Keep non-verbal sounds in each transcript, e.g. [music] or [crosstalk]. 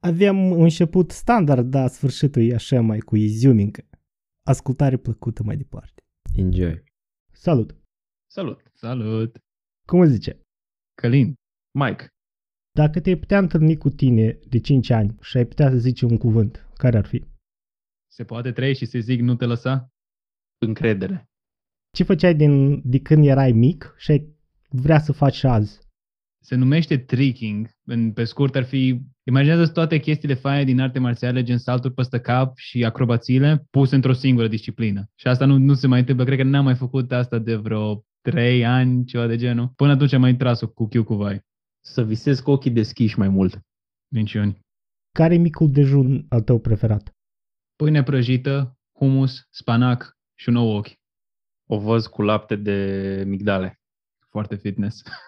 Avem un început standard, dar sfârșitul e așa mai cu iziumincă. Ascultare plăcută mai departe. Enjoy! Salut! Salut! Salut! Cum îți zice? Călin, Mike, Dacă te-ai putea întâlni cu tine de 5 ani și ai putea să zici un cuvânt, care ar fi? se poate trăi și să zic nu te lăsa? încredere. Ce făceai din, de când erai mic și ai vrea să faci și azi? Se numește tricking. În, pe scurt ar fi, imaginează toate chestiile faine din arte marțiale, gen salturi peste cap și acrobațiile, puse într-o singură disciplină. Și asta nu, nu se mai întâmplă. Cred că n-am mai făcut asta de vreo 3 ani, ceva de genul. Până atunci am mai tras-o cu chiu cu vai. Să visezi cu ochii deschiși mai mult. Minciuni. Care e micul dejun al tău preferat? Pâine prăjită, humus, spanac și un nou ochi. O văz cu lapte de migdale. Foarte fitness. [laughs]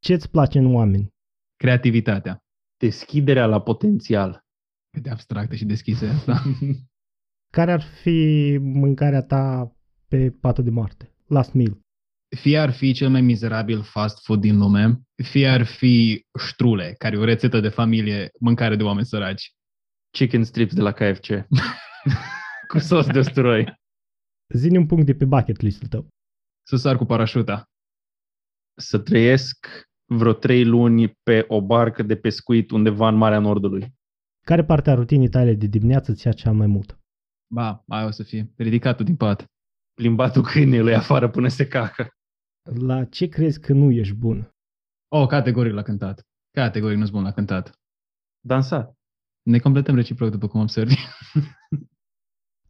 Ce îți place în oameni? Creativitatea. Deschiderea la potențial. Cât de abstractă și deschisă e asta. [laughs] Care ar fi mâncarea ta pe patul de moarte? Last meal. fie ar fi cel mai mizerabil fast food din lume, fie ar fi ștrule, care e o rețetă de familie, mâncare de oameni săraci. Chicken strips de la KFC. [laughs] cu sos de usturoi. Zine un punct de pe bucket list-ul tău. Să sar cu parașuta. Să trăiesc vreo trei luni pe o barcă de pescuit undeva în Marea Nordului. Care parte a rutinii tale de dimineață ți ia cea mai mult? Ba, aia o să fie. Ridicatul din pat. Plimbatul câinelui afară până se cacă. La ce crezi că nu ești bun? Oh, categoric la cântat. Categoric nu-s bun la cântat. Dansat. Ne completăm reciproc după cum observi.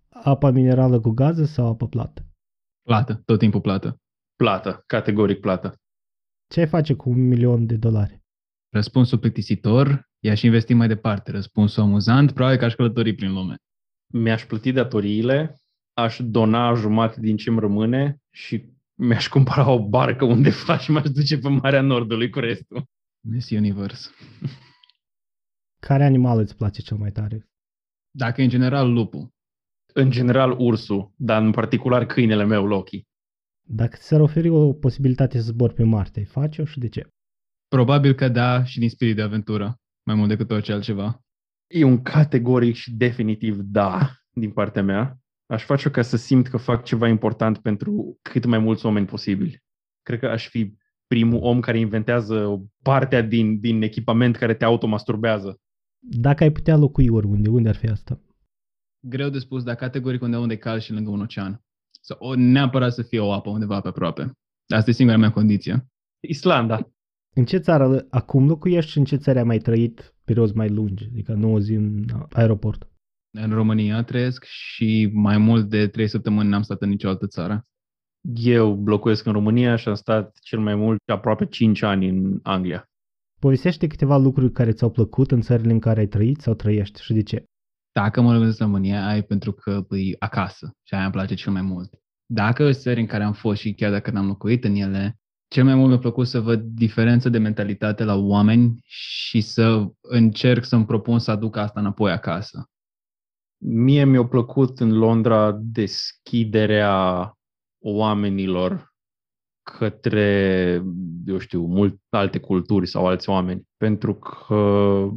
Apa minerală cu gaze sau apă plată? plată, tot timpul plată. Plată. Categoric plată. Ce ai face cu un milion de dolari? Răspunsul plictisitor, i-aș investi mai departe. Răspunsul amuzant, probabil că aș călători prin lume. Mi-aș plăti datoriile, aș dona jumătate din ce-mi rămâne și mi-aș cumpăra o barcă undeva [laughs] și m-aș duce pe Marea Nordului cu restul. Miss Universe. Care animal îți place cel mai tare? Dacă în general lupul, În general ursul, dar în particular câinele meu, Loki. Dacă ți s-ar oferi o posibilitate să zbori pe Marte, ai face-o și de ce? probabil că da și din spirit de aventură, mai mult decât orice altceva. E un categoric și definitiv da din partea mea. Aș face-o ca să simt că fac ceva important pentru cât mai mulți oameni posibil. Cred că aș fi primul om care inventează o partea din, din echipament care te automasturbează. Dacă ai putea locui oriunde, unde ar fi asta? Greu de spus, dar categoric undeva unde e cald și lângă un ocean. Sau o, neapărat să fie o apă undeva pe aproape. Asta e singura mea condiție. Islanda. În ce țară acum locuiești și în ce țară ai mai trăit perioade mai lungi, adică 9 zi în aeroport? În România trăiesc și mai mult de trei săptămâni n-am stat în nicio altă țară. Eu locuiesc în România și am stat cel mai mult aproape 5 ani în Anglia. Povestește câteva lucruri care ți-au plăcut în țările în care ai trăit sau trăiești și de ce. Dacă mă gândesc la România, ai pentru că e acasă și aia îmi place cel mai mult. Dacă sunt țări în care am fost și chiar dacă n-am locuit în ele, cel mai mult mi-a plăcut să văd diferență de mentalitate la oameni și să încerc să-mi propun să aduc asta înapoi acasă. Mie mi-a plăcut în Londra deschiderea oamenilor către, eu știu, mult alte culturi sau alți oameni, pentru că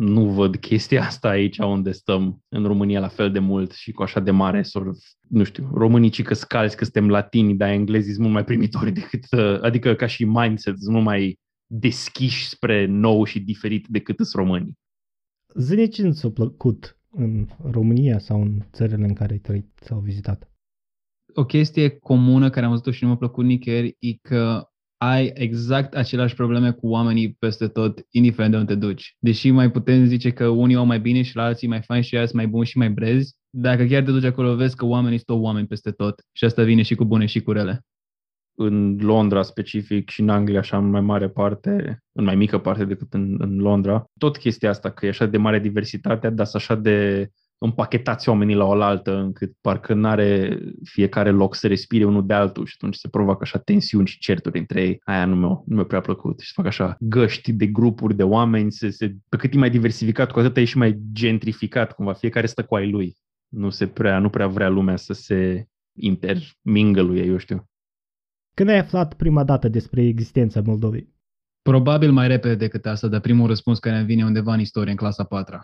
nu văd chestia asta aici unde stăm în România la fel de mult și cu așa de mare, sort of, nu știu, românii ci că scalzi că suntem latini, dar englezii sunt mult mai primitori decât, uh, adică ca și mindset, sunt mult mai deschiși spre nou și diferit decât sunt românii. Zine ce ți-a plăcut în România sau în țările în care ai trăit sau vizitat? O chestie comună care am văzut-o și nu m-a plăcut nicăieri e că ai exact aceleași probleme cu oamenii peste tot, indiferent de unde te duci. Deși mai putem zice că unii au mai bine și la alții mai fain și alții mai buni și mai brezi, dacă chiar te duci acolo, vezi că oamenii sunt oameni peste tot și asta vine și cu bune și cu rele. în Londra specific și în Anglia așa în mai mare parte, în mai mică parte decât în, în Londra. Tot chestia asta că e așa de mare diversitatea, dar așa de împachetați oamenii la oaltă încât parcă nu are fiecare loc să respire unul de altul și atunci se provoacă așa tensiuni și certuri între ei. Aia nu mi-a, nu mi-a prea plăcut. Și se fac așa găști de grupuri de oameni, se, se, pe cât e mai diversificat, cu atât e și mai gentrificat cumva. Fiecare stă cu ai lui. Nu, se prea, nu prea vrea lumea să se intermingăluie, eu știu. Când ai aflat prima dată despre existența Moldovei? Probabil mai repede decât asta, dar primul răspuns care îmi vine undeva în istorie, în clasa 4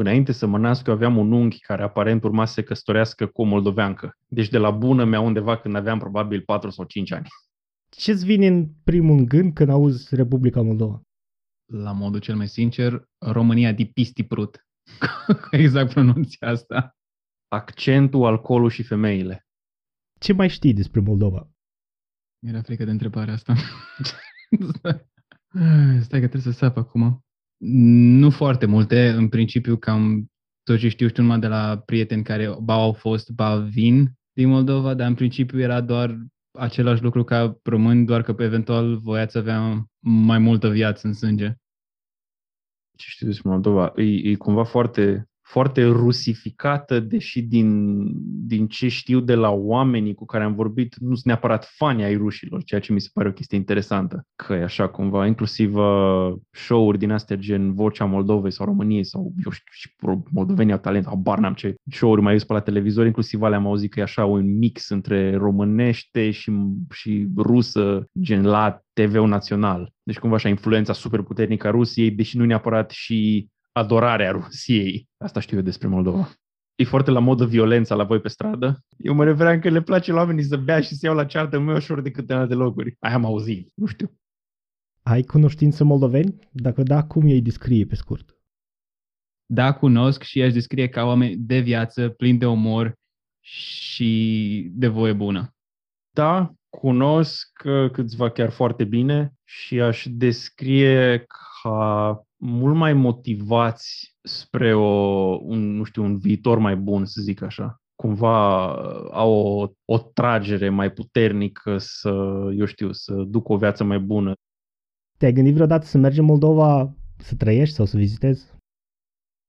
Înainte să mă nasc, eu aveam un unchi care aparent urma să se căsătorească cu o moldoveancă. Deci de la bună mea undeva când aveam probabil 4 sau 5 ani. Ce-ți vine în primul gând când auzi Republica Moldova? La modul cel mai sincer, România de pisti prut. [laughs] exact pronunția asta. Accentul, alcoolul și femeile. Ce mai știi despre Moldova? Mi-era frică de întrebarea asta. [laughs] Stai că trebuie să sap acum. Nu foarte multe, în principiu cam tot ce știu știu numai de la prieteni care ba au fost, ba vin din Moldova, dar în principiu era doar același lucru ca români, doar că pe eventual voiați avea mai multă viață în sânge. Ce știu despre Moldova? E, e cumva foarte foarte rusificată, deși din, din ce știu de la oamenii cu care am vorbit, nu sunt neapărat fani ai rușilor, ceea ce mi se pare o chestie interesantă. Că e așa cumva, inclusiv uh, show-uri din astea gen Vocea Moldovei sau României sau, eu știu, și moldovenii au talent, habar n-am ce show-uri mai pe la televizor, inclusiv alea am auzit că e așa un mix între românește și, și rusă, gen la TV-ul național. Deci cumva așa influența super puternică a Rusiei, deși nu neapărat și adorarea Rusiei. Asta știu eu despre Moldova. E foarte la modă violența la voi pe stradă. Eu mă refeream că le place la oamenii să bea și să iau la ceartă mai ușor decât în alte locuri. Aia am auzit, nu știu. Ai cunoștință moldoveni? Dacă da, cum ei descrie pe scurt? Da, cunosc și aș descrie ca oameni de viață, plini de omor și de voie bună. Da, cunosc câțiva chiar foarte bine și aș descrie ca mult mai motivați spre o, un, nu știu, un viitor mai bun, să zic așa. Cumva uh, au o, o tragere mai puternică să, eu știu, să ducă o viață mai bună. Te-ai gândit vreodată să mergi în Moldova să trăiești sau să vizitezi?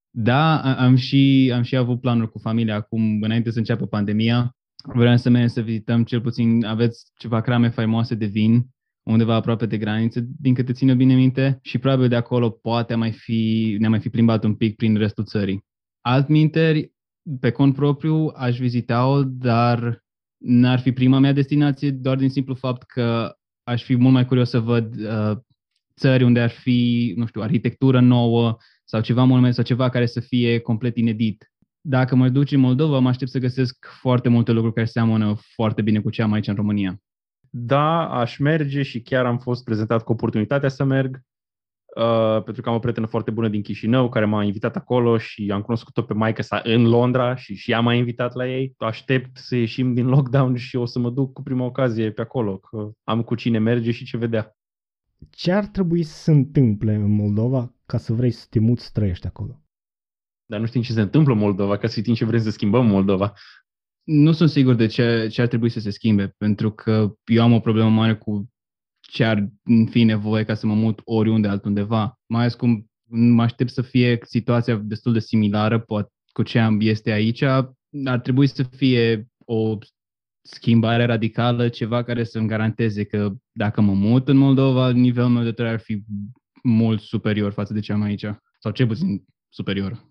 Da, am și, am și avut planuri cu familia acum, înainte să înceapă pandemia. Vreau să mergem să vizităm cel puțin, aveți ceva crame faimoase de vin undeva aproape de graniță, din câte țină bine minte, și probabil de acolo poate mai fi, ne mai fi plimbat un pic prin restul țării. Altminteri, pe cont propriu, aș vizita-o, dar n-ar fi prima mea destinație, doar din simplu fapt că aș fi mult mai curios să văd uh, țări unde ar fi, nu știu, arhitectură nouă sau ceva mult sau ceva care să fie complet inedit. Dacă mă duc în Moldova, mă aștept să găsesc foarte multe lucruri care seamănă foarte bine cu ce am aici în România da, aș merge și chiar am fost prezentat cu oportunitatea să merg, uh, pentru că am o prietenă foarte bună din Chișinău care m-a invitat acolo și am cunoscut-o pe maica sa în Londra și și ea m-a invitat la ei. Aștept să ieșim din lockdown și o să mă duc cu prima ocazie pe acolo, că am cu cine merge și ce vedea. Ce ar trebui să se întâmple în Moldova ca să vrei să te muți să trăiești acolo? Dar nu știm ce se întâmplă în Moldova, ca să știm ce vrem să schimbăm în Moldova nu sunt sigur de ce, ce ar trebui să se schimbe, pentru că eu am o problemă mare cu ce ar fi nevoie ca să mă mut oriunde altundeva, mai ales cum mă aștept să fie situația destul de similară poate cu ce am este aici, ar trebui să fie o schimbare radicală, ceva care să-mi garanteze că dacă mă mut în Moldova, nivelul meu de trai ar fi mult superior față de ce am aici, sau cel puțin superior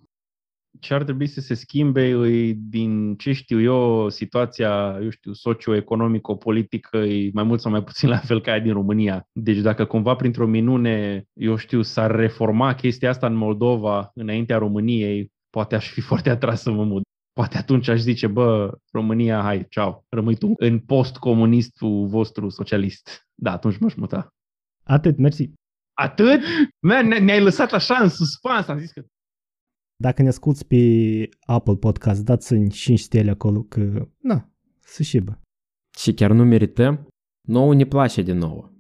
ce ar trebui să se schimbe e, din ce știu eu, situația, eu știu, socioeconomico-politică e mai mult sau mai puțin [laughs] la fel ca aia din România. Deci dacă cumva printr-o minune, eu știu, s-ar reforma chestia asta în Moldova înaintea României, poate aș fi [laughs] foarte atras să mă mut. Poate atunci aș zice, bă, România, hai, ceau, rămâi tu în post-comunistul vostru socialist. Da, atunci m-aș muta. Atât, mersi. Atât? Man, ne-ai lăsat așa în suspans, am zis că dacă ne asculti pe Apple Podcast, dați-mi 5 stele acolo că, na, să șibă. Și chiar nu merităm? Nouă ne place de nouă.